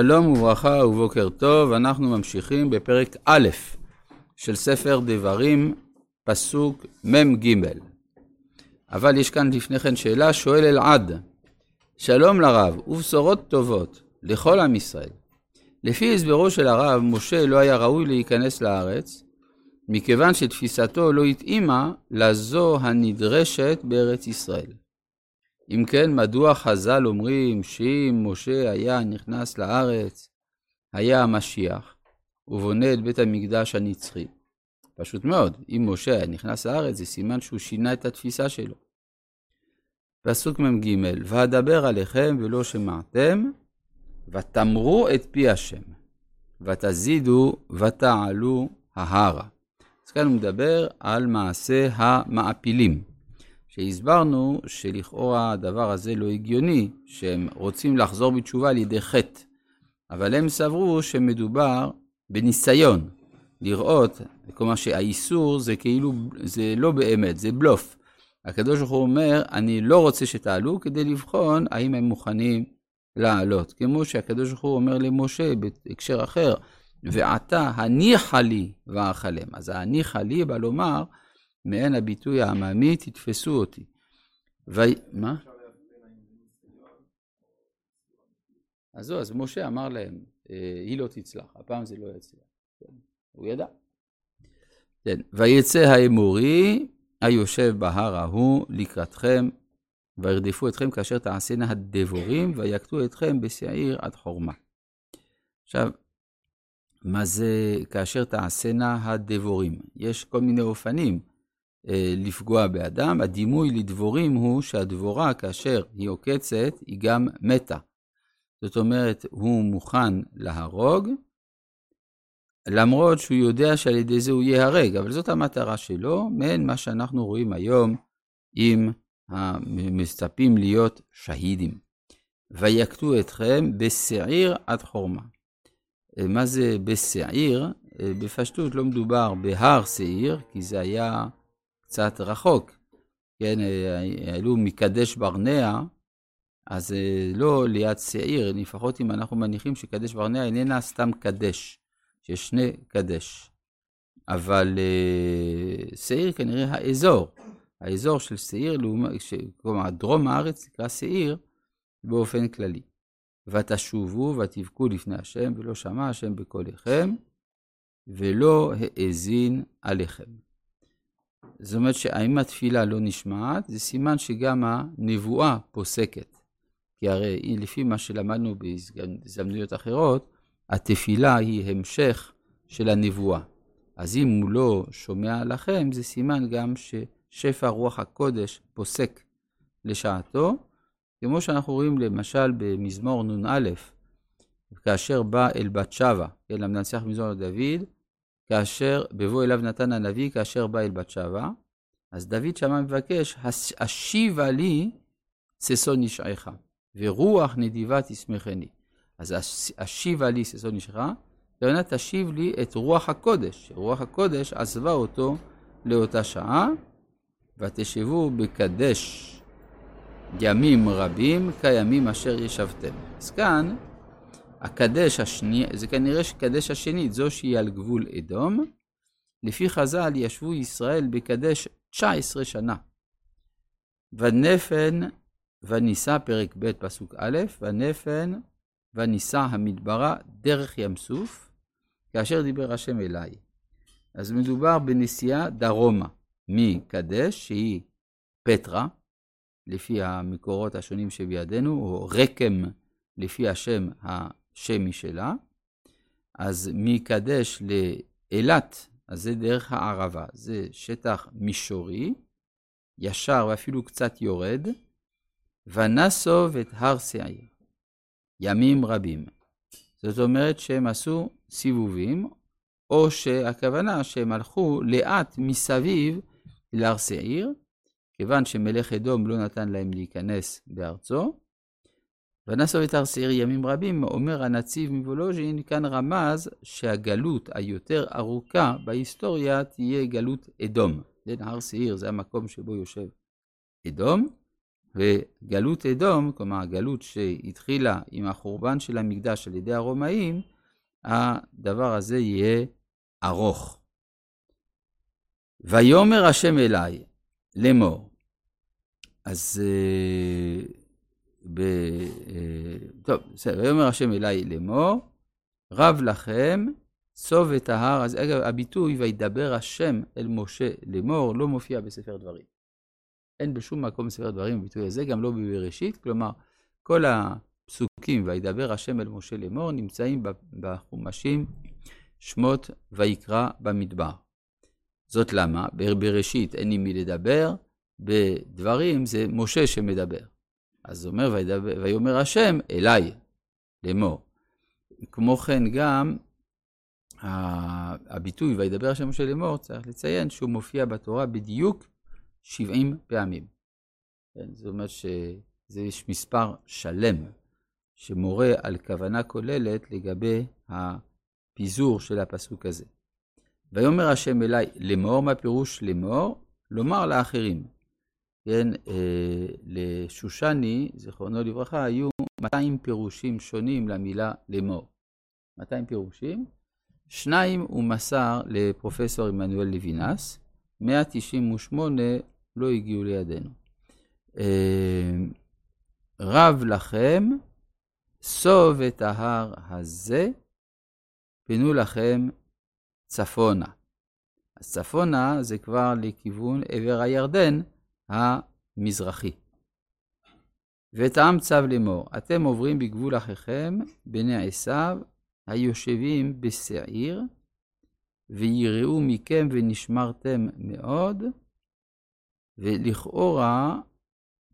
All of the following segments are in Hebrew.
שלום וברכה ובוקר טוב, אנחנו ממשיכים בפרק א' של ספר דברים, פסוק מ"ג. אבל יש כאן לפני כן שאלה, שואל אלעד, שלום לרב ובשורות טובות לכל עם ישראל. לפי הסברו של הרב, משה לא היה ראוי להיכנס לארץ, מכיוון שתפיסתו לא התאימה לזו הנדרשת בארץ ישראל. אם כן, מדוע חז"ל אומרים שאם משה היה נכנס לארץ, היה המשיח, ובונה את בית המקדש הנצחי? פשוט מאוד, אם משה היה נכנס לארץ, זה סימן שהוא שינה את התפיסה שלו. פסוק מ"ג, ואדבר עליכם ולא שמעתם, ותמרו את פי השם, ותזידו ותעלו ההרה. אז כאן הוא מדבר על מעשה המעפילים. שהסברנו שלכאורה הדבר הזה לא הגיוני, שהם רוצים לחזור בתשובה על ידי חטא, אבל הם סברו שמדובר בניסיון, לראות, כלומר שהאיסור זה כאילו, זה לא באמת, זה בלוף. הקדוש ברוך הוא אומר, אני לא רוצה שתעלו כדי לבחון האם הם מוכנים לעלות. כמו שהקדוש ברוך הוא אומר למשה בהקשר אחר, ועתה הניחה לי ואכלם. אז ההניחה לי בא לומר, מעין הביטוי העממי, תתפסו אותי. ו... מה? אז זהו, אז משה אמר להם, אה, היא לא תצלח, הפעם זה לא יצליח. כן, הוא ידע. כן, ויצא האמורי היושב בהר ההוא לקראתכם, וירדפו אתכם כאשר תעשינה הדבורים, ויקטו אתכם בשעיר עד חורמה. עכשיו, מה זה כאשר תעשינה הדבורים? יש כל מיני אופנים. אה, לפגוע באדם. הדימוי לדבורים הוא שהדבורה, כאשר היא עוקצת, היא גם מתה. זאת אומרת, הוא מוכן להרוג, למרות שהוא יודע שעל ידי זה הוא ייהרג, אבל זאת המטרה שלו, מעין מה שאנחנו רואים היום עם המצפים להיות שהידים. ויקטו אתכם בשעיר עד חורמה. אה, מה זה בשעיר? אה, בפשטות לא מדובר בהר שעיר, כי זה היה קצת רחוק, כן, העלו מקדש ברנע, אז אה, לא ליד שעיר, לפחות אם אנחנו מניחים שקדש ברנע איננה סתם קדש, שיש שני קדש. אבל אה, שעיר כנראה האזור, האזור של שעיר, כלומר דרום הארץ נקרא שעיר באופן כללי. ותשובו ותבכו לפני השם, ולא שמע השם בקוליכם, ולא האזין עליכם. זאת אומרת שהאם התפילה לא נשמעת, זה סימן שגם הנבואה פוסקת. כי הרי לפי מה שלמדנו בהזדמנויות אחרות, התפילה היא המשך של הנבואה. אז אם הוא לא שומע לכם, זה סימן גם ששפע רוח הקודש פוסק לשעתו, כמו שאנחנו רואים למשל במזמור נ"א, כאשר בא אל בת שבע, כן, למנצח מזמור לדוד, כאשר, בבוא אליו נתן הנביא, כאשר בא אל בת שבע, אז דוד שמה מבקש, השיבה לי ששון נשעך, ורוח נדיבה תשמחני. אז השיבה לי ששון נשעך, הכוונה תשיב לי את רוח הקודש, רוח הקודש עזבה אותו לאותה שעה, ותשבו בקדש ימים רבים כימים אשר ישבתם. אז כאן הקדש השני, זה כנראה שקדש השנית, זו שהיא על גבול אדום. לפי חז"ל ישבו ישראל בקדש 19 שנה. ונפן ונישא, פרק ב', פסוק א', ונפן ונישא המדברה דרך ים סוף, כאשר דיבר השם אליי. אז מדובר בנסיעה דרומה, מקדש, שהיא פטרה, לפי המקורות השונים שבידינו, או רקם לפי השם שם משלה. אז מקדש לאילת, אז זה דרך הערבה, זה שטח מישורי, ישר ואפילו קצת יורד, ונסוב את הר שעיר, ימים רבים. זאת אומרת שהם עשו סיבובים, או שהכוונה שהם הלכו לאט מסביב להר שעיר, כיוון שמלך אדום לא נתן להם להיכנס בארצו, ונסו את שעיר ימים רבים, אומר הנציב מוולוז'ין, כאן רמז שהגלות היותר ארוכה בהיסטוריה תהיה גלות אדום. כן, הר שעיר זה המקום שבו יושב אדום, וגלות אדום, כלומר הגלות שהתחילה עם החורבן של המקדש על ידי הרומאים, הדבר הזה יהיה ארוך. ויאמר השם אליי לאמור. אז uh, ב, uh, טוב, בסדר, ויאמר השם אליי לאמור, רב לכם, סוב את ההר. אז אגב, הביטוי וידבר השם אל משה לאמור לא מופיע בספר דברים. אין בשום מקום בספר דברים הביטוי הזה, גם לא בבראשית, כלומר, כל הפסוקים וידבר השם אל משה לאמור נמצאים בחומשים שמות ויקרא במדבר. זאת למה? בראשית אין עם מי לדבר, בדברים זה משה שמדבר. אז אומר, ויאמר השם אליי, לאמור. כמו כן גם הביטוי וידבר השם משה לאמור, צריך לציין שהוא מופיע בתורה בדיוק 70 פעמים. כן, זאת אומרת שזה יש מספר שלם שמורה על כוונה כוללת לגבי הפיזור של הפסוק הזה. ויאמר השם אליי לאמור, מה פירוש לאמור? לומר לאחרים. כן, אה, לשושני, זיכרונו לברכה, היו 200 פירושים שונים למילה לאמור. 200 פירושים. שניים הוא מסר לפרופסור עמנואל לוינס, 198 לא הגיעו לידינו. אה, רב לכם, סוב את ההר הזה, פנו לכם צפונה. אז צפונה זה כבר לכיוון עבר הירדן המזרחי. ואת העם צו לאמור, אתם עוברים בגבול אחיכם, בני עשיו, היושבים בשעיר, ויראו מכם ונשמרתם מאוד, ולכאורה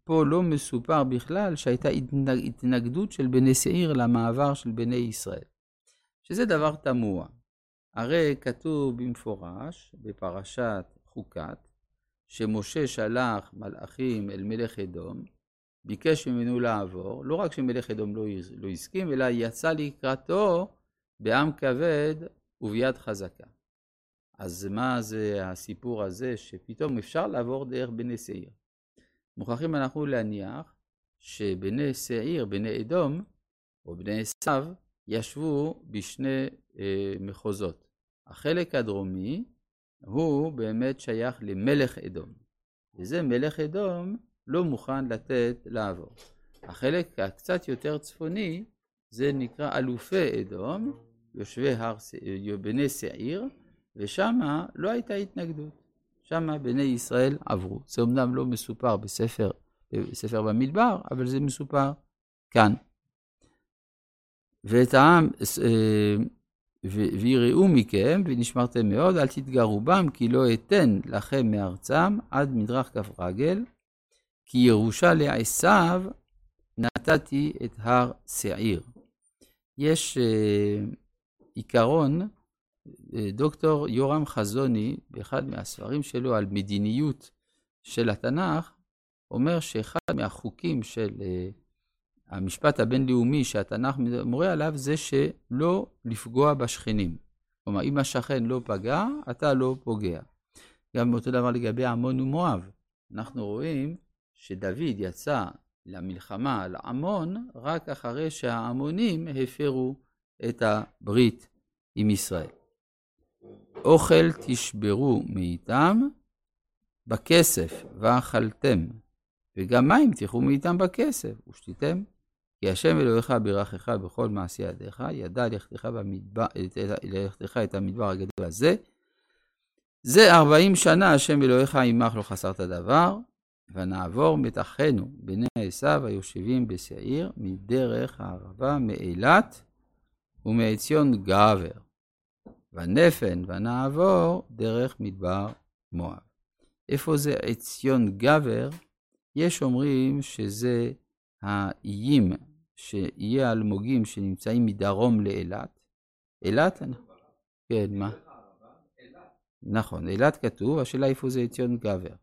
פה לא מסופר בכלל שהייתה התנגדות של בני שעיר למעבר של בני ישראל, שזה דבר תמוה. הרי כתוב במפורש בפרשת חוקת, שמשה שלח מלאכים אל מלך אדום, ביקש ממנו לעבור, לא רק שמלך אדום לא, לא הסכים, אלא יצא לקראתו בעם כבד וביד חזקה. אז מה זה הסיפור הזה שפתאום אפשר לעבור דרך בני שעיר? מוכרחים אנחנו להניח שבני שעיר, בני אדום, או בני עשיו, ישבו בשני אה, מחוזות. החלק הדרומי הוא באמת שייך למלך אדום, וזה מלך אדום לא מוכן לתת לעבור. החלק הקצת יותר צפוני זה נקרא אלופי אדום, יושבי הר, בני שעיר, ושם לא הייתה התנגדות. שם בני ישראל עברו. זה אמנם לא מסופר בספר, בספר במדבר, אבל זה מסופר כאן. ואת העם, אה, ויראו מכם, ונשמרתם מאוד, אל תתגרו בם, כי לא אתן לכם מארצם עד מדרך כף רגל, כי ירושה לעשיו נתתי את הר שעיר. יש uh, עיקרון, אה, דוקטור יורם חזוני, באחד מהספרים שלו על מדיניות של התנ"ך, אומר שאחד מהחוקים של uh, המשפט הבינלאומי שהתנ"ך מורה עליו זה שלא לפגוע בשכנים. כלומר, אם השכן לא פגע, אתה לא פוגע. גם אותו דבר לגבי עמון ומואב. אנחנו רואים שדוד יצא למלחמה על עמון רק אחרי שהעמונים הפרו את הברית עם ישראל. אוכל תשברו מאיתם בכסף ואכלתם, וגם מים תלכו מאיתם בכסף ושתיתם. כי השם אלוהיך בירכך בכל מעשי ידיך, ידע לכתך, במדבר, לכתך את המדבר הגדול הזה. זה ארבעים שנה השם אלוהיך עמך לא חסרת דבר, ונעבור מתחנו בני עשיו היושבים בשעיר, מדרך הערבה מאילת ומעציון גבר. ונפן ונעבור דרך מדבר מואב. איפה זה עציון גבר? יש אומרים שזה האיים שיהיה אלמוגים שנמצאים מדרום לאילת. אילת? כן, מה? נכון, אילת כתוב, השאלה איפה זה עציון גבר.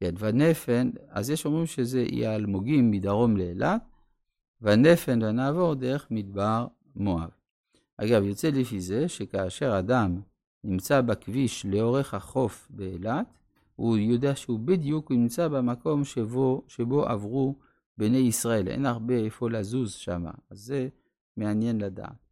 כן, ונפן, אז יש אומרים שזה יהיה אלמוגים מדרום לאילת, ונפן ונעבור דרך מדבר מואב. אגב, יוצא לפי זה שכאשר אדם נמצא בכביש לאורך החוף באילת, הוא יודע שהוא בדיוק נמצא במקום שבו, שבו עברו בני ישראל, אין הרבה איפה לזוז שם, אז זה מעניין לדעת.